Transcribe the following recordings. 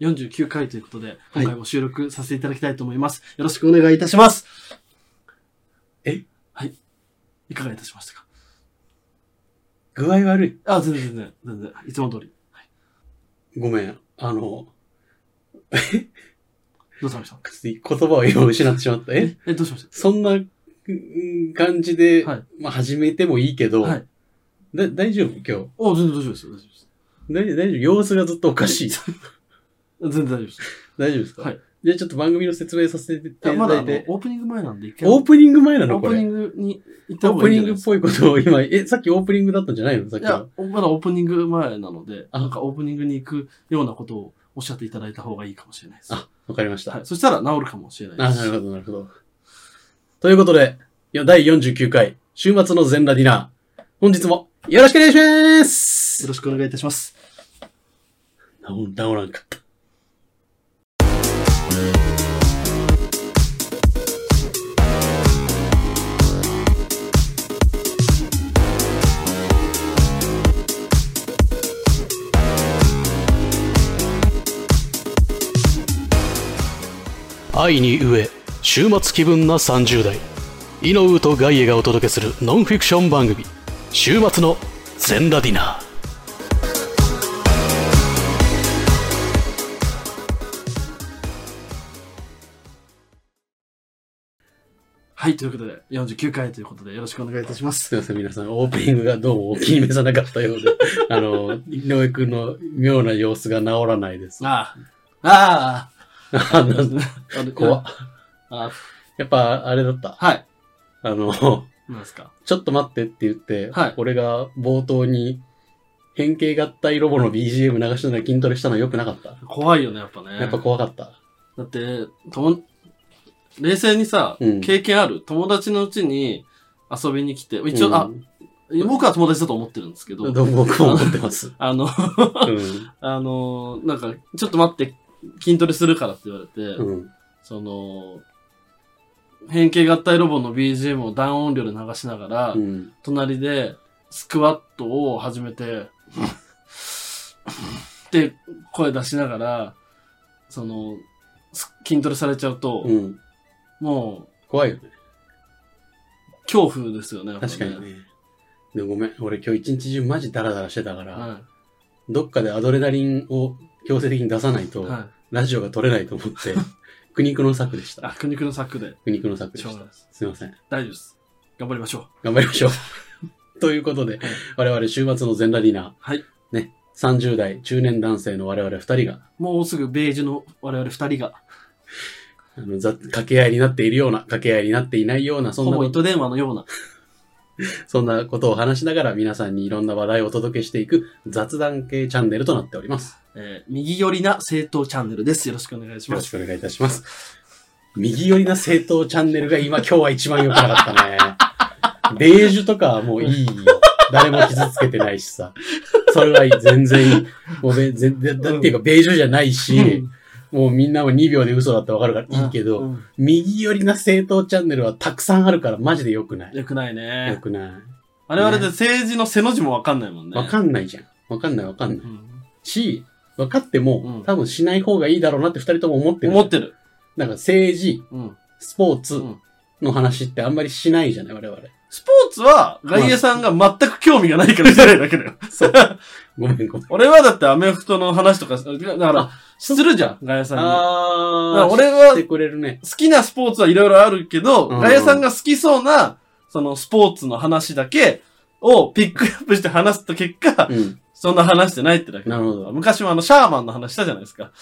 49回ということで、今回も収録させていただきたいと思います。よろしくお願いいたします。え？はい。いかがいたしましたか？具合悪い。あ、全然全然、全然。いつも通り。ごめん。あの、どうされました？言葉を今失ってしまった。え？え、どうしましそんなうん感じで、はいまあ始めてもいいけど、たはい。だ大丈夫？今日。お、全然大丈夫ですよ。大丈夫です。大丈夫大丈夫？様子がずっとおかしい。全然大丈夫です。大丈夫ですか？はい。じゃあちょっと番組の説明させていたまだあのだいて。オープニング前なんで、一回オープニング前なの？これ。オープニングに行ったオー方がプニングっいいんじゃないですか？ぽいことを今、え、さっきオープニングだったんじゃないの？さっきいやは。、まだオープニング前なので、あなんかオープニングに行くようなことをおっしゃっていただいた方がいいかもしれないです。あ、わかりました。はい。そしたら治るかもしれないあ、です。なるほど、なるほど。ということで、よ第49回、週末の全裸ディナー。本日もよろしくお願いしますよろしくお願いいたします。治治らんかった。愛に飢え週末気分な30代。イノウとガイエがお届けするノンフィクション番組「週末の全裸ディナー」はい。ということで、49回ということで、よろしくお願いいたします。すいません、皆さん。オープニングがどうもお気に召さなかったようで、あの、井上くんの妙な様子が治らないです。ああ。ああ。あのあれ怖っあやっぱ、あれだった。はい。あの、何ですか？ちょっと待ってって言って、はい俺が冒頭に変形合体ロボの BGM 流しながら筋トレしたのは良くなかった。怖いよね、やっぱね。やっぱ怖かった。だって、とも、冷静にさ、うん経験ある？友達のうちに遊びに来て、一応、あう、ん僕は友達だと思ってるんですけど、どうも僕も思ってます。あの、うん。あの、なんか、ちょっと待って、筋トレするからって言われて、うん。その、変形合体ロボの BGM をダウン音量で流しながら、うん。隣でスクワットを始めて、って声出しながら、その、す筋トレされちゃうと、うん。も怖いよね。う、恐怖ですよね。やっぱ確かに。ね。ごめん。俺今日一日中マジダラダラしてたから、はどっかでアドレナリンを強制的に出さないい。と、はい。ラジオが撮れないと思って、苦肉の策でした。あ、苦肉の策で。苦肉の策でしたしょうがないです。すいません。大丈夫です。頑張りましょう。頑張りましょう。ということで、我々週末の全裸ディナー、はい。ね、30代中年男性の我々二人が、もうすぐベージュの我々二人が、あの、ざ掛け合いになっているような、掛け合いになっていないような、そんほぼ糸電話のような。そんなことを話しながら皆さんにいろんな話題をお届けしていく雑談系チャンネルとなっております。えー右寄りな政党チャンネルです。よろしくお願いします。よろしくお願いいたします。右寄りな政党チャンネルが今今日は一番良くなかったね。ベージュとかはもういいよ。誰も傷つけてないしさ。それはいい。全然いい。もうべ全然、だっていうかベージュじゃないし、もうみんなも2秒で嘘だってわかるからいいけど、うん右寄りな政党チャンネルはたくさんあるからマジで良くない。よくない良ね。くない。我々で政治の背の字もわかんないもんね。わかんないじゃん。わかんないわかんない。うんし、分かっても、うん多分しない方がいいだろうなって二人とも思ってる。思ってる。なんか政治、うん。スポーツうんの話ってあんまりしないじゃない、我々。スポーツは、外野さんが全く興味がないからしてないだけだよ。ごめんごめん。俺はだってアメフトの話とか、だから、するじゃん、外野さんに。だからあー、俺はしてくれるね。好きなスポーツはいろいろあるけど、うん外野さんが好きそうな、そのスポーツの話だけをピックアップして話すと結果、うん。そんな話してないってだけ。なるほど昔もあの、シャーマンの話したじゃないですか。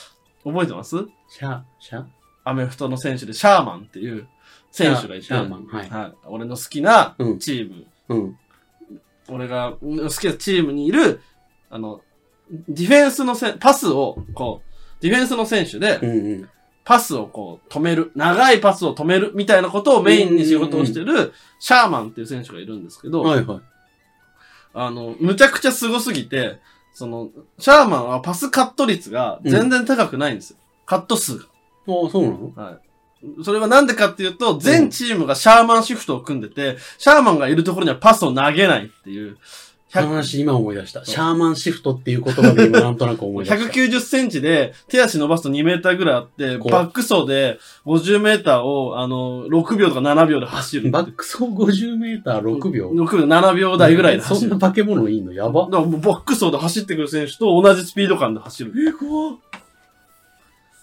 覚えてます？シャ、シャアメフトの選手でシャーマンっていう選手がいて、はい。はい。俺の好きなうんチーム、うん。俺がうん好きなチームにいる、あの、ディフェンスのせん、パスを、こう、ディフェンスの選手でう、んうん。パスをこう止める、長いパスを止めるみたいなことをメインに仕事をしてる、シャーマンっていう選手がいるんですけど、はいはい。あの、むちゃくちゃ凄すぎて、その、シャーマンはパスカット率が全然高くないんですよ。カット数が。ああ、そうなの？はい。それはなんでかっていうと、全チームがシャーマンシフトを組んでて、シャーマンがいるところにはパスを投げないっていう、この話今思い出した。シャーマンシフトっていう言葉で今なんとなく思い出した。190センチで手足伸ばすと2メーターぐらいあって、バック走で50メーターを、あの、6秒とか7秒で走る。バック走50メーター6秒？6秒、7秒台ぐらいで走る。そんな化け物いいの？やばだ。からもうバック走で走ってくる選手と同じスピード感で走る。え、怖っ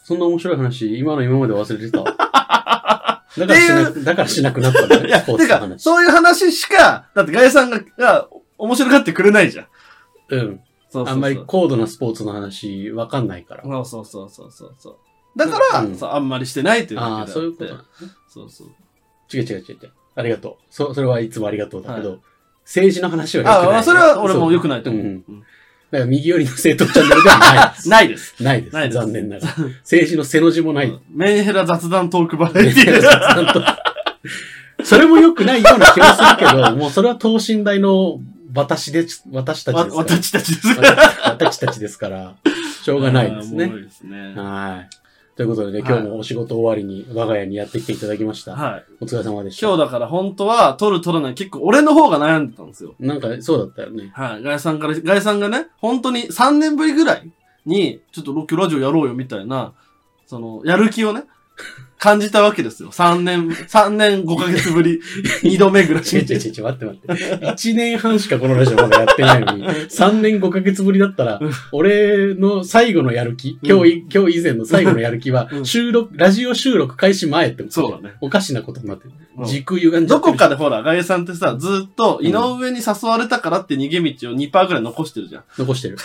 そんな面白い話、今の今まで忘れてた？わ。だからしなく、だからしなくなったんだね、いや、スポーてか、ツの話。そういう話しか、だってガイさんが、が、面白がってくれないじゃん。うん。そうそうそうあんまり高度なスポーツの話、わかんないから。そうそうそうそうそうそう。だから、うんそうあんまりしてないというだけでああ、そういうことだね。そうそう。違う違う違う違う。ありがとう。そ、それはいつもありがとうだけど、政治の話は良くない。ああ、それは俺も良くないと思う。そううんうんだから右寄りの政党チャンネルでは ないです。ないです。ないです。ないです残念ながら。政治の背の字もない。メンヘラ雑談トークバラエティー。ちゃんとそれも良くないような気もするけど、もうそれは等身大の私で、私たちわですから。私たちです。私たちですから、しょうがないですね。はい。ということでね、はい今日もお仕事終わりに我が家にやってきていただきました。はい。お疲れ様でした。今日だから本当は取る取らない結構俺の方が悩んでたんですよ。なんかそうだったよね。はい。ガイさんから、ガイさんがね、本当に3年ぶりぐらいに、ちょっとロッキーラジオやろうよみたいな、その、やる気をね、感じたわけですよ。3年、3年5ヶ月ぶり、2度目ぐらい違う違う違う待って待って。1年半しかこのラジオまだやってないのに、3年5ヶ月ぶりだったら、俺の最後のやる気、今日い、今日以前の最後のやる気はう、ん収録、ラジオ収録開始前ってそうだね。おかしなことになってる。うん時空歪んじゃどってる。こかでほら、ガイさんってさ、ずーっと井上に誘われたからって逃げ道を2%ぐらい残してるじゃん。残してる。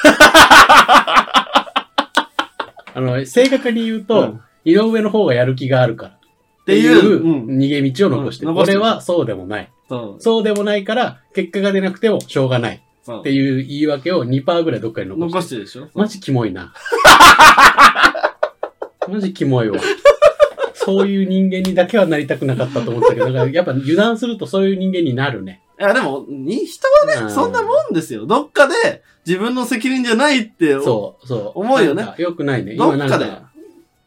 あの、正確に言うと、うん井上の方がやる気があるから。っていう逃げ道を残してる。うん俺はそうでもない。そう。そうでもないから、結果が出なくてもしょうがない。っていう言い訳を2%ぐらいどっかに残してる。残してるでしょ？マジキモいな。マジキモいわ。そういう人間にだけはなりたくなかったと思ったけど、だからやっぱ油断するとそういう人間になるね。いや、でも、に人はうんね、そんなもんですよ。どっかで自分の責任じゃないって、そう、そう。思うよねよくないね。どっかで。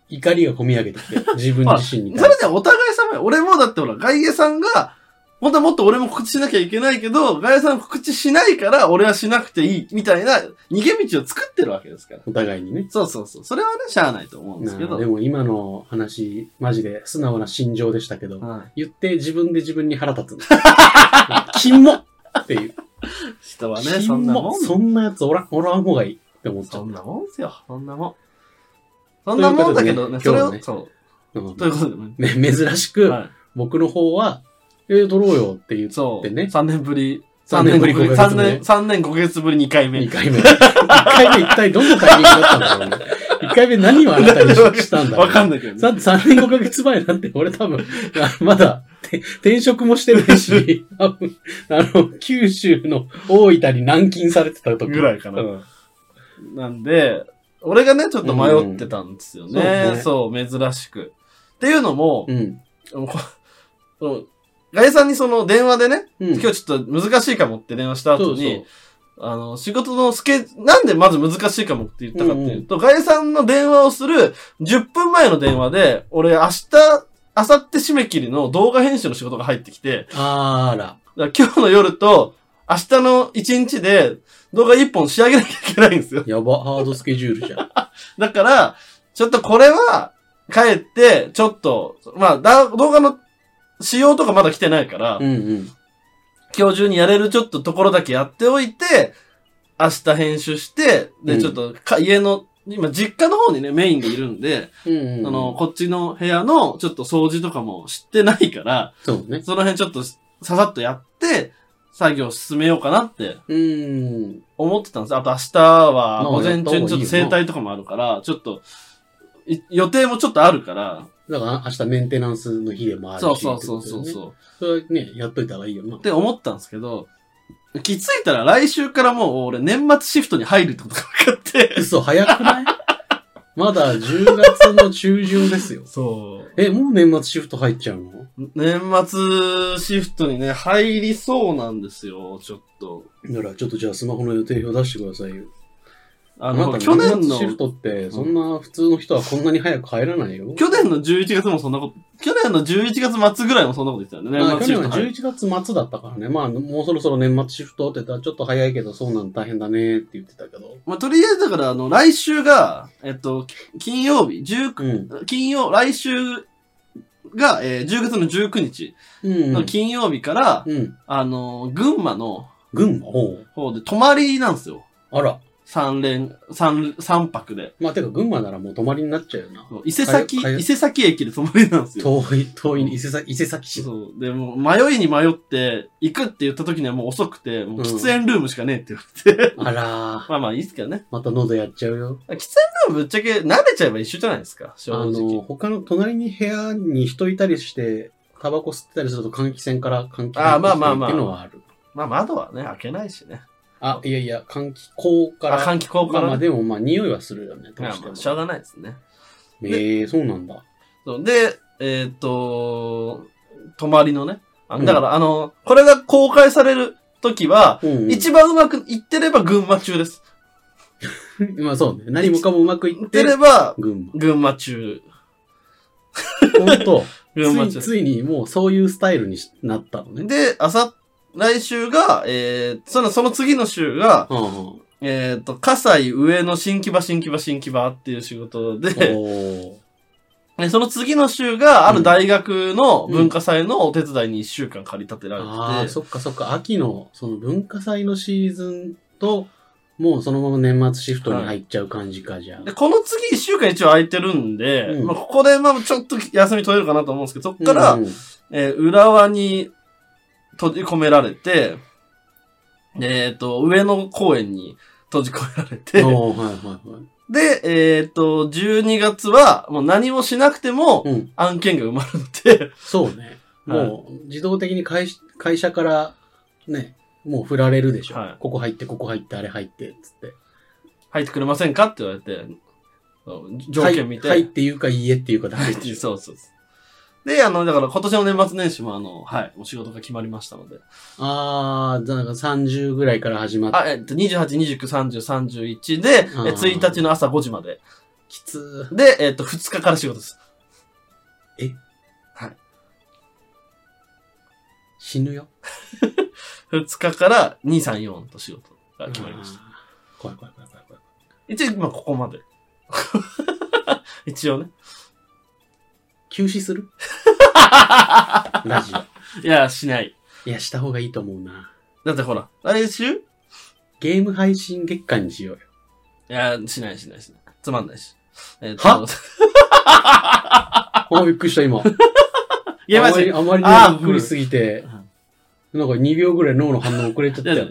怒りが込み上げてきて、自分自身にそれでお互い様よ。俺もだってほら、外野さんが、本当はもっと俺も告知しなきゃいけないけど、外野さん告知しないから俺はしなくていい、みたいな逃げ道を作ってるわけですから。お互いにね。そうそうそう。それはね、しゃあないと思うんですけど。でも今の話、マジで素直な心情でしたけど、はい言って自分で自分に腹立つの。キモっていう。人はね、キそんなもん。モそんなやつおらん、おらん方がいいって思っちゃっそんなもんですよ。そんなもん。そんなもんだけどね、それをそた。う。ということでね。ね、珍しく、はい僕の方は、えー、撮ろうよって言っそう。てね。3年ぶり。3年ぶり5ヶ3月ぶり年、三年5ヶ月ぶり2回目。2回目。1回目一体どんなタイミングだったんだろうね。1回目何をあなたにしたんだ？ろう、わかんないけどね。だって3年5ヶ月前なんて俺多分、あ まだて転職もしてないし、多分、あの、九州の大分に軟禁されてた時。ぐらいかなうんなんで、俺がね、ちょっと迷ってたんですようんね。そそう珍しく。っていうのも、うん。ガイさんにその電話でね、うん。今日ちょっと難しいかもって電話した後そうそうに、あの、仕事のスケ、なんでまず難しいかもって言ったかっていうと、ガイさんの電話をする10分前の電話で、俺明日、明後日締め切りの動画編集の仕事が入ってきて、あら今日の夜と明日の1日で動画1本仕上げなきゃいけないんですよ。やば、ハードスケジュールじゃん。だから、ちょっとこれは、帰って、ちょっと、まあ、だ動画の仕様とかまだ来てないから、うんうん。今日中にやれるちょっとところだけやっておいて、明日編集して、で、うんちょっとか、家の、今実家の方にね、メインでいるんで、うんうん。あの、こっちの部屋のちょっと掃除とかも知ってないから、そうね。その辺ちょっとささっとやって、作業進めようかなってうん。思ってたんです。あと明日はまあ午前中にちょっと整体とかもあるから、ちょっと、い予定もちょっとあるから、だから明日メンテナンスの日でもあるし。そうそうそうそうそう。それはね、やっといた方がいいよなっ。て思ったんですけど、気づいたら来週からもう俺年末シフトに入るってことが分かって。嘘、早くない？まだ10月の中旬ですよ。そう。え、もう年末シフト入っちゃうの？年末シフトにね、入りそうなんですよ、ちょっと。だからちょっとじゃあスマホの予定表出してくださいよ。あの、去年のシ、フトって、そんな普通の人はこんなに早く帰らないよ。去年の11月もそんなこと、去年の11月末ぐらいもそんなこと言ってたよね。あ年末シ去年はフト入る11月末だったからね。まあ、もうそろそろ年末シフトって言ったら、ちょっと早いけど、そうなん大変だねって言ってたけど。まあ、とりあえずだから、あの、来週が、えっと、金曜日、19、うん。金曜、来週が、えー10月の19日うん。の金曜日から、うん。あの、群馬の群馬？方で泊まりなんですよ。あら。3連、三三泊で。まあ、てか、群馬ならもう泊まりになっちゃうよな。伊勢崎、伊勢崎駅で泊まりなんですよ。遠い、遠い、伊勢崎、伊勢崎市。そう。で、もう迷いに迷って、行くって言った時にはもう遅くて、もう喫煙ルームしかねえって言われて。あらー。まあまあいいっすけどね。また喉やっちゃうよ。喫煙ルームぶっちゃけ慣れちゃえば一緒じゃないですか、正あ直。の、他の隣に部屋に人いたりして、タバコ吸ってたりすると換気扇から換気あーまあまあまあっていうのはある。まあ窓はね、開けないしね。あ、いやいや、換気口かあ、ら。換気口から、まあ。でもまあ匂いはするよね。どうしてもしょうがないですね。ええそうなんだ。そうで、えーっと、泊まりのね。あうんだから、あの、これが公開される時は、うん、うん。一番うまくいってれば群馬中です。まあそうね。何もかもうまくいっいっててれば、群群馬中。馬。ほんと。群馬つい、中。ついにもうそういうスタイルにしなったのね。で、朝、来週が、えー、その、その次の週が、うんうん。えーっと、葛西上の新木場新木場新木場っていう仕事で、でその次の週が、ある大学の文化祭のお手伝いに一週間借り立てられてて、ああ、そっかそっか。秋の、その文化祭のシーズンと、もうそのまま年末シフトに入っちゃう感じか、じゃあ。で、この次一週間一応空いてるんで、うんまあ、ここでまあちょっと休み取れるかなと思うんですけど、そっから、うんうんえー浦和に閉じ込められて、えっ、と、上野公園に閉じ込められて、はいはいはい。で、えっ、と、12月はもう何もしなくてもうん。案件が埋まるので、そうね。はいもう、自動的に会社会社から、ね、もう振られるでしょ。はいここ入って、ここ入って、あれ入って、つって。入ってくれませんかって言われて、条件見て、はい、はいっていうか、いいえっていうかだけでしょ。そうそうそう。で、あの、だから今年の年末年始もあの、はい、お仕事が決まりましたので。あー、だから30ぐらいから始まって、あ、えっと、28、29、30、31で、あーえ1日の朝5時まで。きつで、えっと、2日から仕事です。死ぬよ。2日から2、3、4と仕事が決まりました。あー怖い怖い怖い怖い怖い。一応、まあ、ここまで。一応ね。休止する？ラジオ。いや、しない。いや、した方がいいと思うな。だってほら、来週いゲーム配信月間にしようよ。や、しないしないしない。つまんないし。えっと、は？あ、びっくりした、今。いや、マジあまり、あまりあーにびっくりすぎて、なんか2秒ぐらい脳の反応遅れちゃったよ。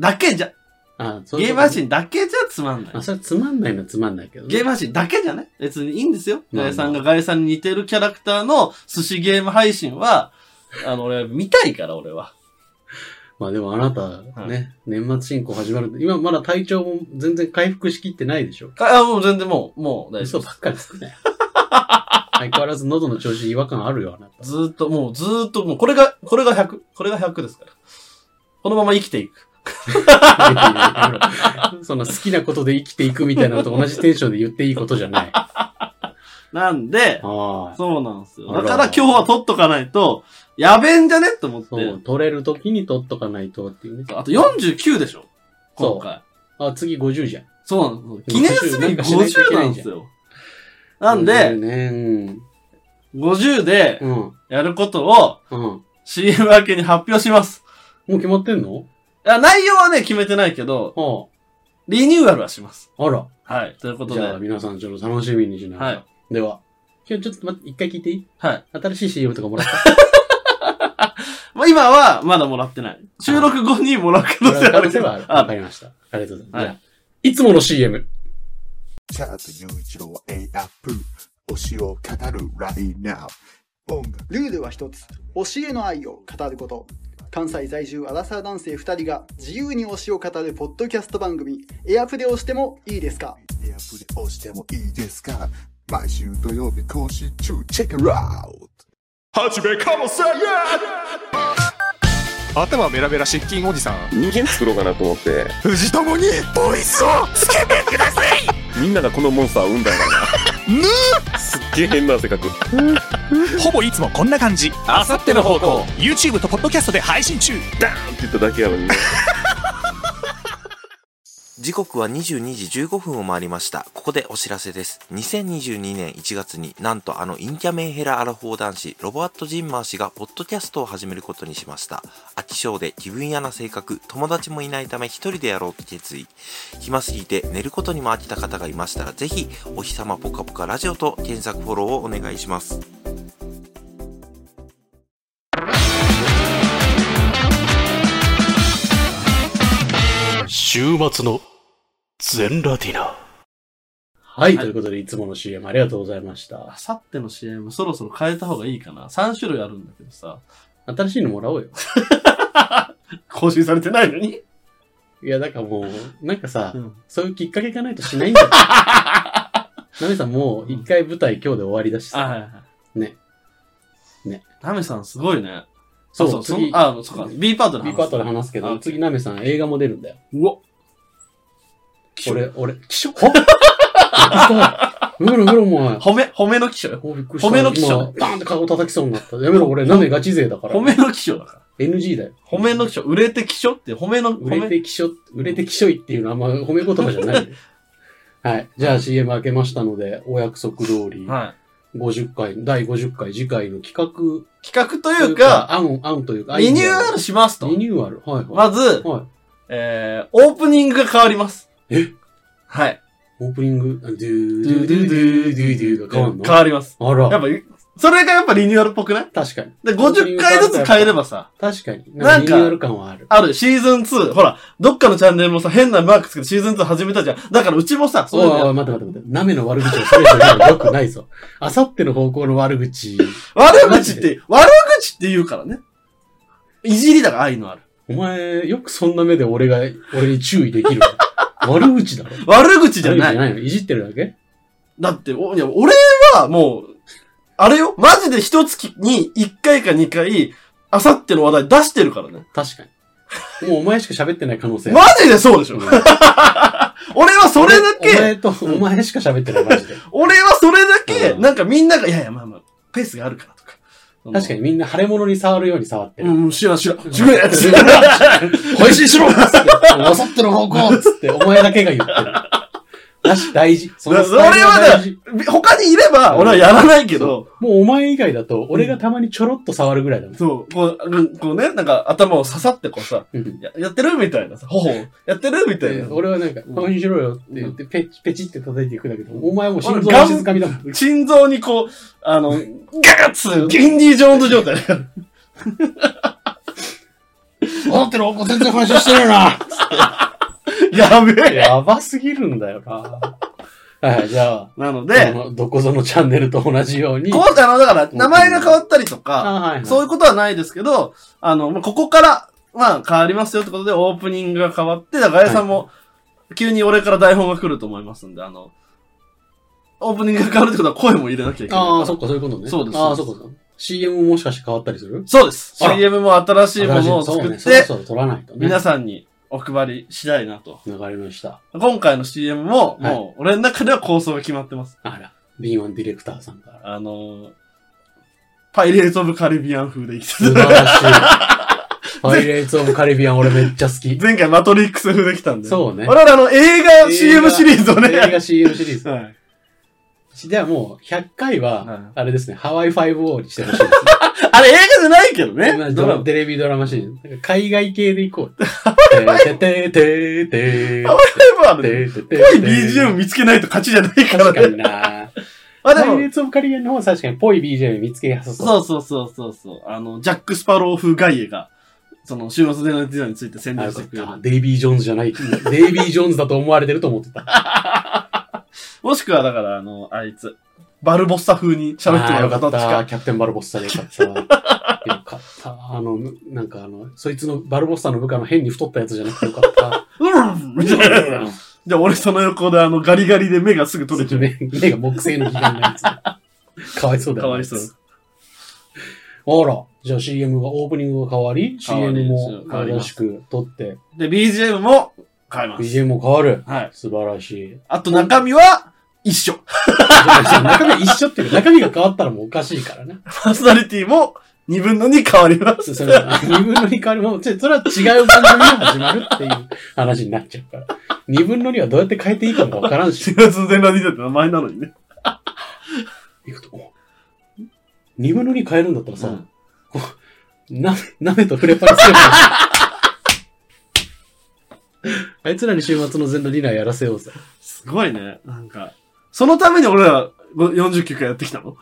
だけじゃ、あそうゲーム配信だけじゃつまんないあ、。それはつまんないのはつまんないけどね。ゲーム配信だけじゃね？別にいいんですよ。まあまあガイさんがガイさんに似てるキャラクターの寿司ゲーム配信は、あの、俺、見たいから、俺は。まあでもあなた、ね、年末進行始まる。今まだ体調も全然回復しきってないでしょ？あ、もう全然もう、もう大丈夫嘘ばっかりですね。相変わらず喉の調子違和感あるよ、あなた。ずーっと、もうずーっと、もうこれが、これが100。これが100ですから。このまま生きていく。その好きなことで生きていくみたいなのと同じテンションで言っていいことじゃない。なんで。そうなんですよ。だから今日は撮っとかないと、やべえんじゃね？と思って。そう、取れる時に取っとかないとっていうね。あと49でしょ？そう今回。あ、次50じゃん。そうなんです。記念すべきなんかしないとい50けなんですよ。なん50で、ね、50で。やることを CM 明けに発表します。う決まってんの？いや内容はね、決めてないけど、あリニューアルはします。あ。あら。はい。ということじゃあで、皆さんちょっと楽しみにしながら。はいでは、今日ちょっと待って、一回聞いていい？はい。新しい CM とかもらった？まあ、今はまだもらってない。収録後にもらう可能性はある。るけどあわかりました。ありがとうございます。はいじゃあいつもの CM。チャート雄一郎は A アップ推しを語る right now 音楽ルールは一つ教えの愛を語ること。関西在住アラサー男性2人が自由に推しを語るポッドキャスト番組エアプレをしてもいいですか？エアプレ押してもいいですか？毎週土曜日更新中チェックアウト。はじめかもせや頭ベラベラ失禁おじさん。人間作ろうかなと思って。藤友にボイスをつけてください。みんながこのモンスターを生んだんやな変な性格。ほぼいつもこんな感じ。あさっての方向。YouTube とポッドキャストで配信中。ダーンって言っただけやのにね時刻は22時15分を回りました。ここでお知らせです。2022年1月になんとあのインキャメンヘラアラフォー男子、ロボアット・ジンマー氏がポッドキャストを始めることにしました。飽き性で気分屋な性格、友達もいないため一人でやろうと決意。暇すぎて寝ることにも飽きた方がいましたら、ぜひ、お日様ぽかぽかラジオと検索フォローをお願いします。週末の全ラディナ。はい、ということで、いつもの CM ありがとうございましたあ。さっての CM そろそろ変えた方がいいかな。3種類あるんだけどさ。新しいのもらおうよ。更新されてないのに？いや、だからもう、なんかさ、うんそういうきっかけがないとしないんだよ。ナミさんもう一回舞台今日で終わりだしあ、はいさ。はい。ね。ナメさんすごいね。そうあそう、次そあ、そうか。B パートで話 B パートで話すけど、あ次ナミさん映画も出るんだよ。うわ。俺、俺、気象？はやめろやめろ、お前。褒め、褒めの気象？よ。褒めの気象？今バーンって顔叩きそうになった。やめろ、俺、ナメガチ勢だから。褒めの気象だから。NG だよ。褒めの気象？売れて気象？って褒めの、売れ。てきしょ、売れてきしょいっていうのはあんま褒め言葉じゃないよ。はい。じゃあ CM 開けましたので、お約束通り、は50回、第50回次回の企画い。企画というか、案、案というか、リニューアルしますとリ。ニューアル。はい、はい。まず、はい。えー、オープニングが変わります。え？はい。オープニング、ドゥードゥードゥードゥードゥーが変わんの？変わります。あら。やっぱ、それがやっぱリニューアルっぽくない？確かに。で、50回ずつ変えればさ、確かに。なんんか、リニューアル感はある。ある、シーズン2、ほら、どっかのチャンネルもさ、変なマークつけてシーズン2始めたじゃん。だからうちもさ、そういうのおいおい、待って待って待って。ナメの悪口をそれぞれ言うのよくないぞ。あさっての方向の悪口。悪口って、悪口って言うからね。いじりだから愛のある。お前、よくそんな目で俺が、俺に注意できるの 悪口だろ悪口じゃない。悪口じゃないのいじってるだけ？だって、おいや、俺はもう、あれよ、マジで一月に1回か2回、あさっての話題出してるからね。確かに。もうお前しか喋ってない可能性あるマジでそうでしょ？うん 俺はそれだお前け、と、お前しか喋ってない、マジで。俺はそれだけ、うんなんかみんなが、いやいや、まあまあ、ペースがあるからとか。確かにみんな腫れ物に触るように触ってる。うん、知らん知らん。知らんやつ。配信しろつって、あさっての方向つって、お前だけが言ってる。大事。そのスタイル俺は大事。他にいれば、俺はやらないけど、もうお前以外だと、俺がたまにちょろっと触るぐらいだもん。そう、こう、うんこうね、なんか頭を刺さってこうさ、うん。ややってるみたいなさ、頬をやってるみたいでな。俺はなんか、うん配信しろよって言って、ペチ、ペチって叩いていくんだけど、お前はもう心臓俺の静かみだもん。心臓にこう、あの、ガッツインディ・ジョーンズ状態。あさっての方向全然配信してないな やべえ。やばすぎるんだよな。はい、じゃあ、なので、で、どこぞのチャンネルと同じように。こう、あの、だから、名前が変わったりとあか、はいはい、そういうことはないですけど、あの、まあここから、まあ、変わりますよってことで、オープニングが変わって、だから、さんも、急に俺から台本が来ると思いますんで、あの、オープニングが変わるってことは声も入れなきゃいけない。ああ、そっか、そういうことね。そうですああ、そそううか。CM もしかして変わったりする？そうです。CM も新しいものを作って、そろ撮らないとね。皆さんにお配りしたいなと。わかりました。今回の CM も、はいもう、俺の中では構想が決まってます。あら、B1 ディレクターさんから。あのー、パイレーツ・オブ・カリビアン風で生きて素晴らしい。パイレーツ・オブ・カリビアン俺めっちゃ好き。前回マトリックス風できたんで。そうね我々あの映画 CM シリーズをね。映画 CM シリーズ。はい。ではもう、100回はあれですね、ハワイ5-0にしてほしいですね。あれ映画じゃないけどね。まあドラマテレビドラマシーン。なんか海外系で行こう。てててててハワイ5はね、てててぽい BGM 見つけないと勝ちじゃないから確かにね。なあ、でもパイレー、ツ・オブ・カリビアンの方は確かにぽい BGM 見つけやすそう。そうそうそうそうそう。あの、ジャック・スパロー風ガイエが、その、週末でのデザインについて宣あ伝してくれる。デイビー・ジョーンズじゃない。デイビー・ジョーンズだと思われてると思ってた。もしくは、だから、あの、あいつ、バルボッサ風に喋ってもらあーよかっうかどっちかた。。キャプテン・バルボッサでよかった。よかった。あの、なんかあの、そいつのバルボッサの部下の変に太ったやつじゃなくてよかった。うんみたいなじゃあ俺その横であのガリガリで目がすぐ取れちゃう。目 目が木製の機械のやつ。かわいそうだよ。かわいそう。あら、じゃあ CM が、オープニングが変わり、CM も新しく撮って、で、BGM も変えます。BGM も変わる。はい。素晴らしい。あと中身は一緒。中身一緒っていうか、中身が変わったらもうおかしいからね。パーソナリティも2分の2変わります。それは、二分の二変わりも、それは違う番組が始まるっていう話になっちゃうから。二分の二はどうやって変えていいかもわからんし。4月全裸にだって名前なのにね。いくと、お二分の二変えるんだったらさ、うんこう、な、鍋とフレパにすれば。あいつらに週末の全裸ディナーやらせようぜ。すごいね。なんか、そのために俺らご49回やってきたの？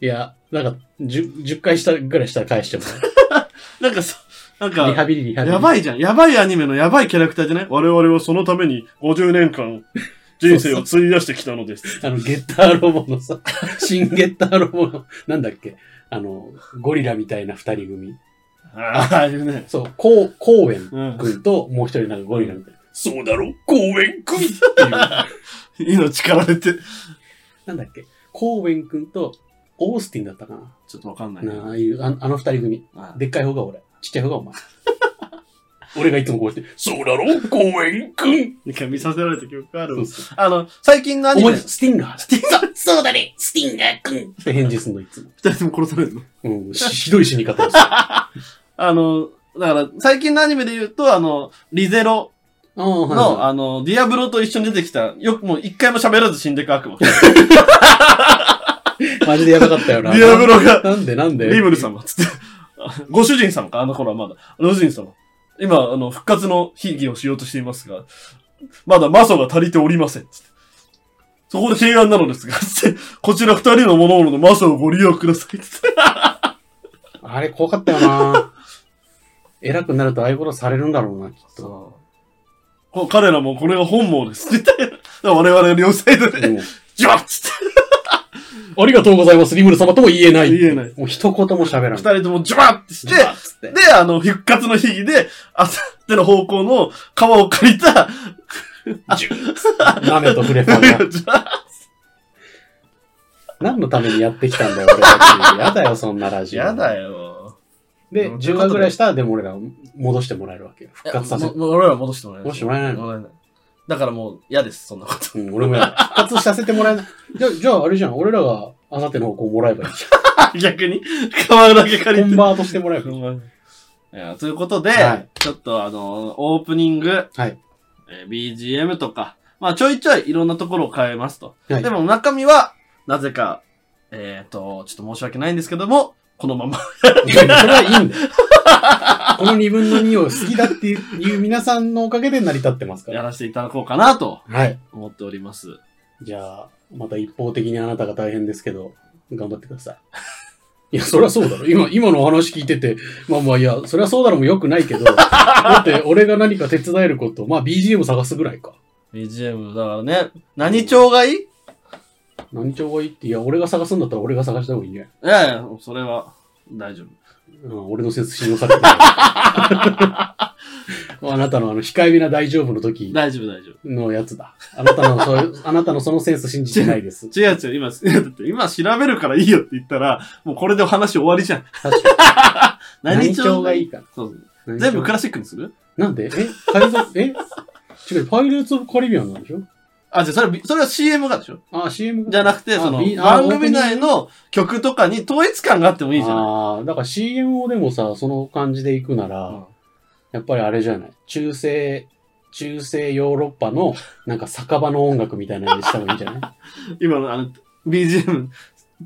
いや、なんか、10, 10回したぐらいしたら返してもら なんかそ、なんう。リハか、ビリ、リハビリ。やばいじゃん。やばいアニメのやばいキャラクターじゃない？我々はそのために50年間人生を費やしてきたのです。あの、ゲッターロボのさ、新ゲッターロボの、なんだっけ、あの、ゴリラみたいな二人組。ああ、いうね。そう、こう、エンうん。君と、もう一人なんかゴリラみたいな。そうだろ？コーエン君っていう。命かられて。なんだっけ、コーエン君と、オースティンだったかな？ちょっとわかんない。なああいう、ああの二人組。あでっかい方が俺。ちっちゃい方がお前。俺がいつもこうやって、そうだろ？コーエン君一回見させられた記憶あるそうそうあの、最近のアニメ、スティンガー？スティンガーそうだねスティンガー君って返事すんの、いつも。人とも殺されるの？うん、ひ ひどい死に方をすあの、だから、最近のアニメで言うと、あの、リゼロあ、はいあの、ディアブロと一緒に出てきた、よくもう一回も喋らず死んでく悪魔。い。マジでやばかったよな。ディアブロが、なんでなんで？リムル様、つって。ご主人様か、あの頃はまだ。ご主人様。今、あの、復活の秘儀をしようとしていますが、まだ魔素が足りておりません。つってそこで提案なのですが、つってこちら二人のものの魔素をご利用ください。つってあれ怖かったよな。偉くなるとああいうことされるんだろうな、きっと。彼らもこれが本望です。みた我々両サイドで、うんジュワッつって。ありがとうございます、リムル様とも言えない。言えないもう一言も喋らない。二人ともジュワッってして、つって。で、あの、復活の秘儀で、あさっての方向の川を借りた、ナメとフレファが。ジュワッ 何のためにやってきたんだよ、俺たち。やだよ、そんなラジオ。やだよ。で、うん10話ぐらいしたら、でも俺ら戻してもらえるわけよ。復活させもも俺ら戻してもらえない。戻してもらえないの？もらえない。だからもう嫌です、そんなこと。うん、俺もやだ。復活させてもらえない。じゃあ、じゃあ、あれじゃん。俺らが、あさっての方向もらえばいいじ 逆に、川だけゃん。借りて。コンバートしてもらえばいい。いやということで、はいちょっとあの、オープニング、はい。えー BGM とか、まあちょいちょいいろんなところを変えますと。はいでも中身は、なぜか、えっ、と、ちょっと申し訳ないんですけども、このまま。いやそれはいいんだよ。この二分の二を好きだっていう皆さんのおかげで成り立ってますから。やらせていただこうかなとはい。思っております。じゃあ、また一方的にあなたが大変ですけど、頑張ってください。いや、そりゃそうだろ。今、今の話聞いてて、まあまあ、いや、そりゃそうだろもよくないけど、だって俺が何か手伝えること、まあ BGM 探すぐらいか。BGM、だからね、何調がいい？い何調がいいって、いや、俺が探すんだったら俺が探した方がいいんじゃないやいや、それは大丈夫。うん、俺のセンス信用されてない。あなたのあの、控えめな大丈夫の時大丈夫、大丈夫。のやつだ。あなたの、そういう、あなたのそのセンス信じてないです。違う違う、今、だって今調べるからいいよって言ったら、もうこれでお話終わりじゃん。確かに。何調がいいか。そう全部クラシックにする？なんで？え？海賊、え？違う、パイレーツ・オブ・カリビアンなんでしょ？あ、じゃあそれ、それは CM がでしょ？あ、CM じゃなくて、その、番組内の曲とかに統一感があってもいいじゃない。ああ、だから CM をでもさ、その感じで行くなら、うん。やっぱりあれじゃない？中世、中世ヨーロッパの、なんか酒場の音楽みたいなのにした方がいいんじゃない？今のあの、BGM、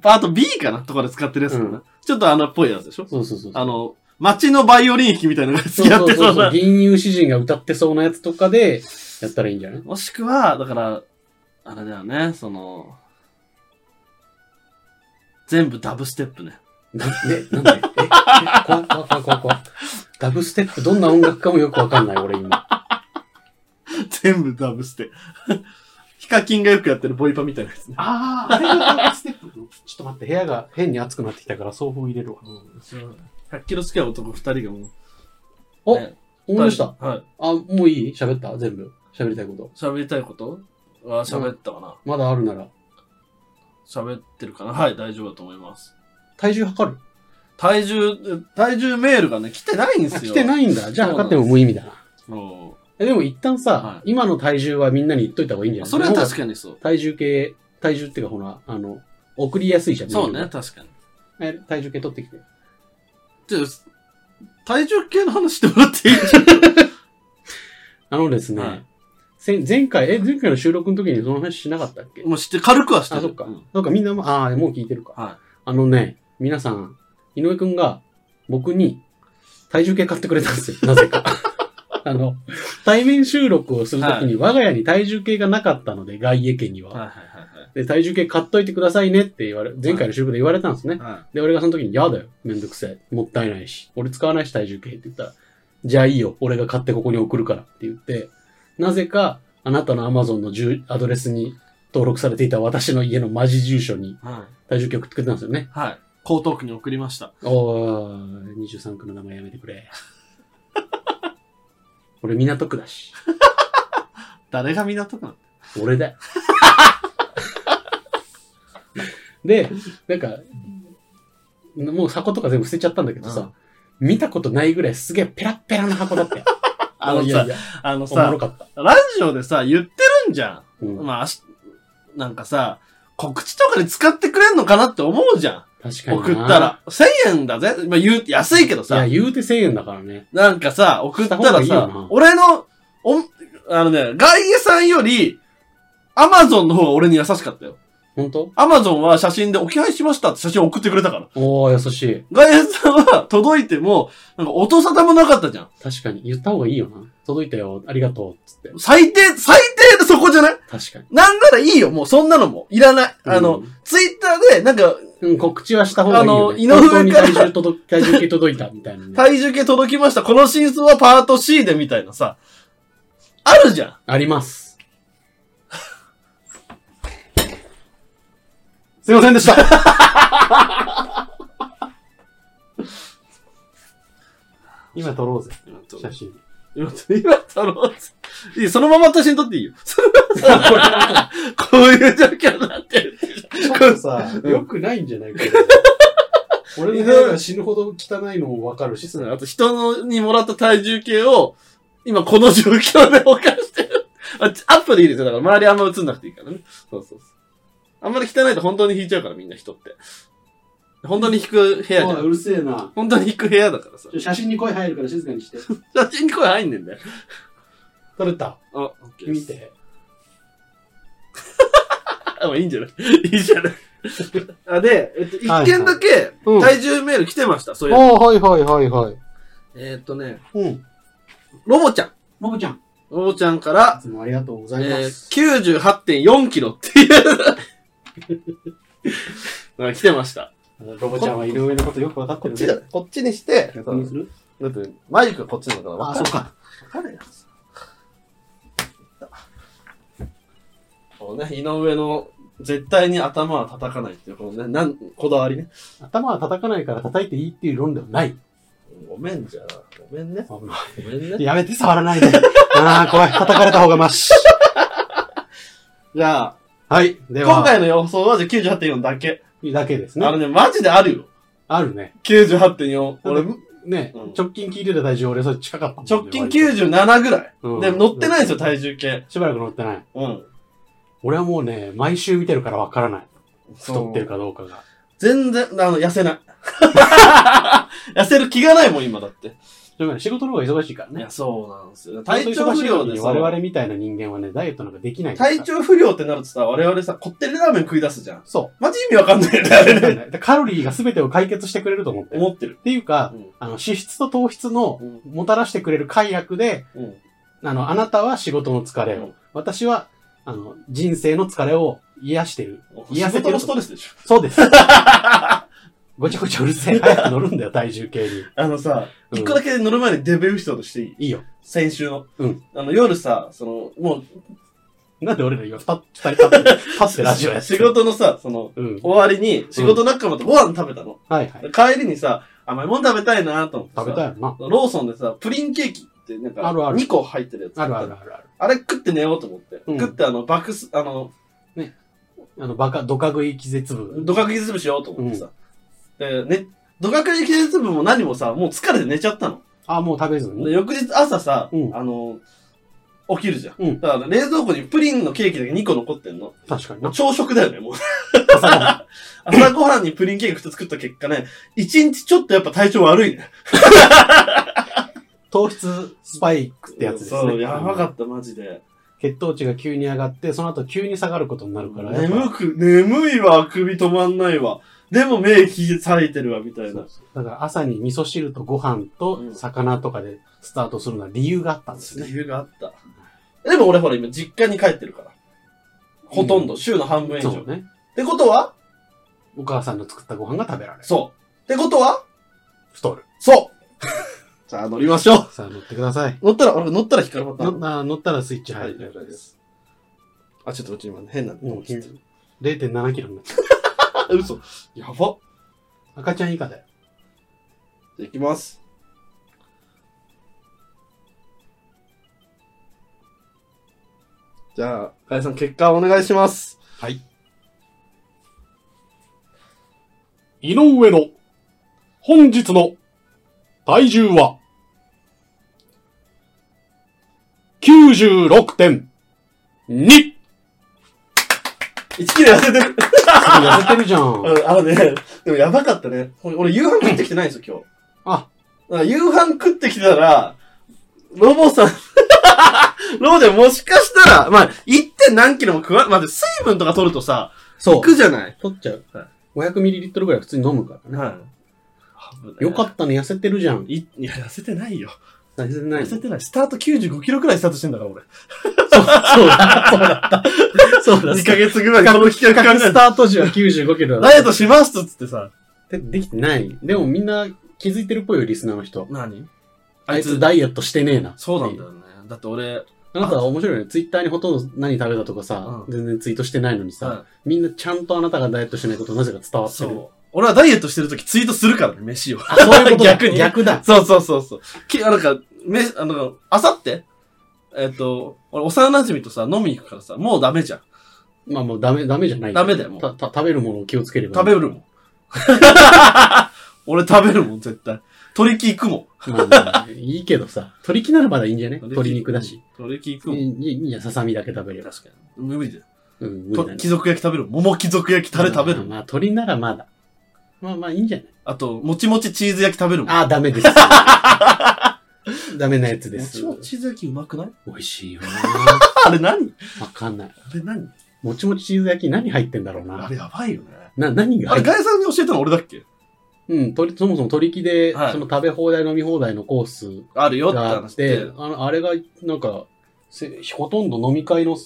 パート B かなとかで使ってるやつかな、うん。ちょっとあのっぽいやつでしょ？そうそうそう。あの、街のバイオリン弾きみたいなのがそうやそうそうそう。ってそう。な。銀融詩人が歌ってそうなやつとかで、やったらいいんじゃない？もしくは、だから、あれだよね、その、全部ダブステップね。な、ね、なんでえ、え、怖い怖い怖い怖い怖い。ダブステップどんな音楽かもよくわかんない、俺今。全部ダブステ。ヒカキンがよくやってるボイパみたいなやつね。ああ、あれがダブステップ？ちょっと待って、部屋が変に暑くなってきたから送風入れるわ。100キロ好きな男2人がもう。おね思い出した。はい。あ、もういい？喋った？全部。喋りたいこと。喋りたいこと？は喋ったかなまだあるなら。喋ってるかな？はい、大丈夫だと思います。体重測る？体重、体重メールがね、来てないんですよ。あ来てないんだ。じゃあそうなん測っても無意味だな。でも一旦さ、はい今の体重はみんなに言っといた方がいいんじゃない？それは確に。かにそう。体重計、体重っていうかほら、あの、送りやすいじゃん。そうね、メール確かに。がえ体重計取ってきて。じゃあ、体重計の話してもらっていい？あのですね、はいせ前回、え、前回の収録の時にその話しなかったっけ？もう知って、軽くはしてる。あ、そっか。うんそっか、みんなも、ああ、もう聞いてるか。はあのね、皆さん、井上くんが僕に体重計買ってくれたんですよ。なぜか。あの、対面収録をするときに我が家に体重計がなかったので、外家家には。はいはいはいで、体重計買っといてくださいねって言われ、前回の収録で言われたんですね。はい。はで、俺がその時に、やだよ。めんどくせえ。もったいないし。俺使わないし体重計って言ったら、じゃあいいよ。俺が買ってここに送るからって言って、なぜか、あなたの Amazon の住アドレスに登録されていた私の家のマジ住所に。体重計送ってくれたんですよね。はい。江東区に送りました。おー、23区の名前やめてくれ。俺港区だし。誰が港区なの俺だよ。で、なんか、もう箱とか全部捨てちゃったんだけどさ、見たことないぐらいすげえペラッペラな箱だったよ。あのさいやいや、あのさ。ラジオでさ、言ってるんじゃん。うんまあ、しなんかさ、告知とかで使ってくれんのかなって思うじゃん。確かにな。送ったら。1000円だぜ。まあ、言う、安いけどさいや、。言うて1000円だからね。なんかさ、送ったらさいい俺の、おん、あのね、外家さんより、アマゾンの方が俺に優しかったよ。本当？アマゾンは写真で置き配しましたって写真送ってくれたから。おー、優しい。外家さんは届いても、なんか音沙汰もなかったじゃん。確かに。言った方がいいよな。届いたよ。ありがとう。つって。最低、最低でそこじゃない？確かに。なんならいいよ、もうそんなのも。いらない。あの、うんツイッターで、なんか、うん、告知はした方がいいよ、ね。あの井上本当にから体重届、体重計届いたみたいなね。体重計届きました。この真相はパート C でみたいなさ。あるじゃん。あります。すいませんでした。今撮ろうぜ。写真。今、今撮ろうぜ。いいそのまま写真撮っていいよ。こういう状況になってる。ちょっとさ、良くないんじゃないか 俺の部屋が死ぬほど汚いのもわかるしさ。あと人のにもらった体重計を、今この状況で保管してる。あアップでいいですよ。だから周りあんま映んなくていいからね。そうそうそう。あんまり汚いと本当に引いちゃうからみんな人って。本当に引く部屋じゃ。おいうるせえな。本当に引く部屋だからさ。写真に声入るから静かにして。写真に声入んねんだよ。撮れた。あ、オッケー。見て。あ、まあいいんじゃない？いいじゃない。あで、えっと、一はい件だけうん体重メール来てました。そういう。おー、はいはいはいはい。えーっとね、うん。ロボちゃん。ももちゃん。いロボちゃんから、つもありがとうごえざいまー、す。98.4キロっていう のが来てました。ロボちゃんは井上のことよくわかってるね。ね。こっちにして、だって、マイクがこっちなのかなわあ、かるそっか。わかるよ。こうね、井上の、絶対に頭は叩かないっていう、このね、なん、こだわりね。頭は叩かないから叩いていいっていう論ではない。ごめんじゃあ、ごめんね。ごめんね。やめて、触らないで。ああ、怖い。叩かれた方がマシ。じゃあ、はい。では、今回の予想はじゃあ98.4だけ。だけですね。あのね、マジであるよ。あるね。98.4。俺、ね、うん直近聞いてた体重俺それ近かった直近97ぐらい。うんで、乗ってないんですよ、体重計。しばらく乗ってない。うん。俺はもうね、毎週見てるからわからない。太ってるかどうかが。全然、あの、痩せない。痩せる気がないもん、今だって。仕事の方が忙しいからね。いや、そうなんですよ。体調不良でさ、我々みたいな人間はね、ダイエットなんかできないから体調不良ってなるとさ、我々さ、こってりラーメン食い出すじゃん。そマジ意味わかんないよね、あれう。ね。でカロリーが全てを解決してくれると思ってる。っ思ってる。ていうか、うんあの、脂質と糖質のうんもたらしてくれる快楽で、うん。あの、あなたは仕事の疲れを、うん私は、あの、人生の疲れを癒してる。癒せてる仕事のストレスでしょ。そうです。ごちゃごちゃうるせえ。早く乗るんだよ、体重計に。あのさ、うん一個だけ乗る前にデビューしたとしていい？いいよ。先週の。うん。あの、夜さ、その、もなんで俺ら今、二二人立って、立ってラジオやう、ってる仕事のさ、その、うん。終わりに、仕事仲間とご飯食べたの。はいはい。帰りにさ、甘いもん食べたいなと思ってさ。食べたいよな。ローソンでさ、プリンケーキってなんか、あるある2個入ってるやつ。あるあるあるある。あれ食って寝ようと思って。うん食ってあの、爆す、あの、あの、バカ、ドカ食い気絶部。どか食い潰しようと思ってさ。で、ね、ドカクリ記念日も何もさ、もう疲れて寝ちゃったの。あ、もう食べずでに翌日朝さ、うんあの、起きるじゃん。うんだから冷蔵庫にプリンのケーキだけ2個残ってんの。確かに朝食だよね、もう。朝ごはん 朝ごはんにプリンケーキ2つ作った結果ね、1日ちょっとやっぱ体調悪いね。糖質スパイクってやつですね。そう、やばかった、マジで。血糖値が急に上がって、その後急に下がることになるから。やっぱ眠く、眠いわ、首止まんないわ。でも目気さいてるわ、みたいな。だから朝に味噌汁とご飯と魚とかでスタートするのは理由があったんですね。理由があった。でも俺ほら今実家に帰ってるから。ほとんど、週の半分以上。っそうね。てことは？お母さんの作ったご飯が食べられる。そう。ってことは？太る。そう さあ乗りましょうさあ乗ってください。乗ったら、俺乗ったら光るパターン？乗ったらスイッチはい、入る。了解です。あ、ちょっとうち今変なの。うん切ってる0.7キロになっちゃあ、嘘。やば。う。赤ちゃん以下だよ。じゃあ行きます。じゃあ、かやさん結果お願いします。はい。井上の本日の体重は？96.2! 1キロ痩せてる。痩せてるじゃん。うんあのね、でもやばかったね。俺、俺夕飯食ってきてないんですよ、あ、今日。だから夕飯食ってきてたら、ロボさん、ロボでもしかしたら、まあ、1. 何キロも食わ、まあ、水分とか取るとさ、そいくじゃない取っちゃうはい。500ml ぐらい普通に飲むからね。はい。よかったね、痩せてるじゃん。い、いや、痩せてないよ。痩せてない痩せてない。スタート95キロくらいスタートしてんだから、俺。そうだ、そうだった。そうだ、2ヶ月ぐらいこの企画スタート時は95キロだダイエットしますっつってさ。でできてない。でもみんな気づいてるっぽいよ、リスナーの人。何？あいつダイエットしてねえな。そうなんだよね。だって俺、あなたは面白いよね。ツイッターにほとんど何食べたとかさ、うん全然ツイートしてないのにさ、はみんなちゃんとあなたがダイエットしてないことなぜか伝わってる。そう。俺はダイエットしてるときツイートするからね、飯を。あ、そういうことだ。逆に逆だ。そうそうそうそう。き、あなんか、め、あの、あさって？えっ、と、俺、幼馴染とさ、飲みに行くからさ、もうダメじゃん。まあもうダメ、ダメじゃない。ダメだよもうたた食べるものを気をつければ。食べるもん。俺食べるもん、絶対。鳥木行くもん。まあまあ、いいけどさ、鳥木ならまだいいんじゃね？鶏肉だし。。鳥木行くもん。いいいいじゃん、ささみだけ食べれば。確かに。無理だよ。うん、無理だねと貴族焼き食べるもん。桃貴族焼きタレ食べるもん。まあまあ、鶏ならまだ。まあまあ、いいんじゃない？あと、もちもちチーズ焼き食べるもん。ああ、ダメです。ダメなやつです。もちもちチーズ焼きうまくない？美味しいよな あれ何？わかんない。あれ何？もちもちチーズ焼き何入ってんだろうなあれ。やばいよね。な、何が？あれ、ガイさんに教えたの俺だっけ？うん、とりそもそも取り木で、はいその食べ放題飲み放題のコースあるよってがあ話で。、ってあのあれが、なんか、せほとんど飲み会の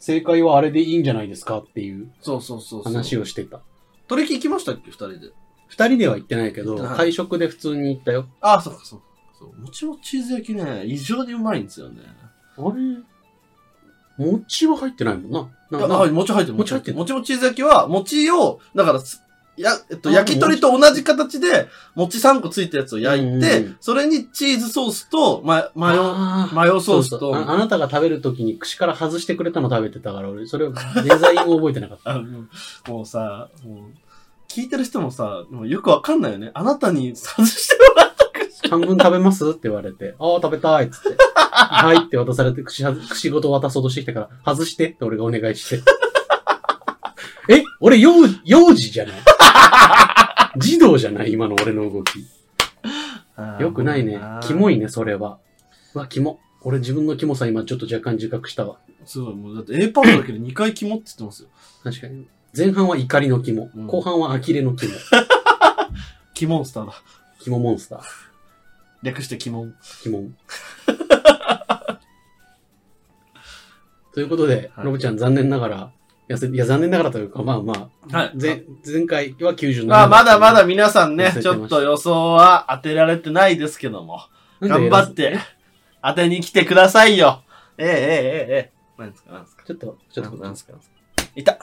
正解はあれでいいんじゃないですかっていうそうそうそうそう。話をしてた。鳥木行きましたっけ？二人で。二人では行ってないけど、はい会食で普通に行ったよ。ああ、そうかそうか。そう。もちもちチーズ焼きね、異常にうまいんですよね。あれ？餅は入ってないもんな。ななあはい、餅入ってる。餅入ってるもちもちチーズ焼きは、餅を、だからす、や、えっと、あ焼き鳥と同じ形で、餅3個ついたやつを焼いうんてうん、それにチーズソースと、ま、マヨ、マヨソースと、ああなたが食べるときに口から外してくれたの食べてたから、俺、それを デザインを覚えてなかった。あもうさ、もう、聞いてる人もさ、もうよくわかんないよね。あなたに外してもらったくし。半分食べますって言われて、ああ、食べたいっつって。はいって渡されて、串は、串ごと渡そうとしてきたから、外してって俺がお願いして。え俺、幼、幼児じゃない？児童じゃない？今の俺の動き。よくないね。キモい。いね、それは。うわ、キモ。俺自分のキモさ今ちょっと若干自覚したわ。すごい、もうだって A パートだけで2回キモって言ってますよ。確かに。前半は怒りのキモ。うん後半は呆れのキモ。キモンスターだ。キモモンスター。略してキモン。キモン。ということで、はいロブちゃん残念ながら、いや、いや残念ながらというか、まあまあ、はい、前前回は97。まあ、まだまだ皆さんね、ちょっと予想は当てられてないですけども、頑張って当てに来てくださいよ。ええええええ。何ですか何ですか？ちょっと、ちょっと、何ですかですか？いた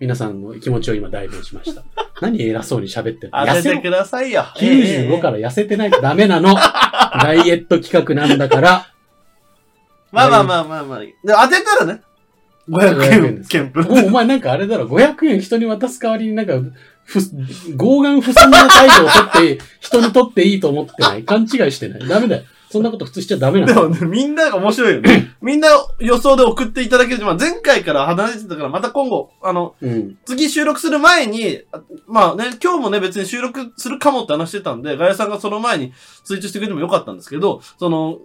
皆さんの気持ちを今代弁しました。何偉そうに喋ってる痩せてくださいよ。95から痩せてないとダメなの。ダイエット企画なんだから。まあまあまあまあまあ。当てたらね、500 500円円です券プレもうお前なんかあれだろ、500円人に渡す代わりになんか、ふ、強眼不損な態度を取って、人に取っていいと思ってない勘違いしてないダメだよ。そんなこと普通しちゃダメなの。でもね、みんなが面白いよね。みんな予想で送っていただける。まあ、前回から離れてたから、また今後、あの、うん。次収録する前に、あまあね、今日もね、別に収録するかもって話してたんで、ガヤさんがその前にツイートしてくれてもよかったんですけど、その、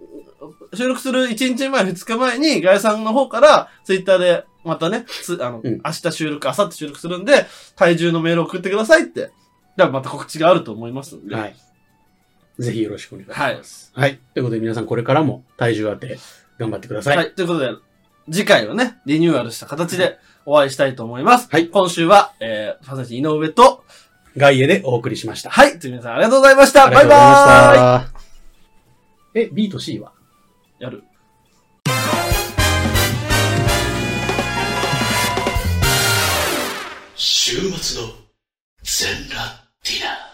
収録する1日前、2日前に、ガヤさんの方から、ツイッターで、またね、つあの、うん明日収録、明後日収録するんで、体重のメール送ってくださいって。だからまた告知があると思いますんで。はい。ぜひよろしくお願いしはいます。はい。ということで皆さんこれからも体重当て頑張ってください。はい。ということで、次回はね、リニューアルした形でお会いしたいと思います。はい今週は、えー、ファンタジー井上と、ガイエでお送りしました。はい。という皆さんありがとうございました。バイバーイた。え、B と C は？やる。週末の全裸ディナー。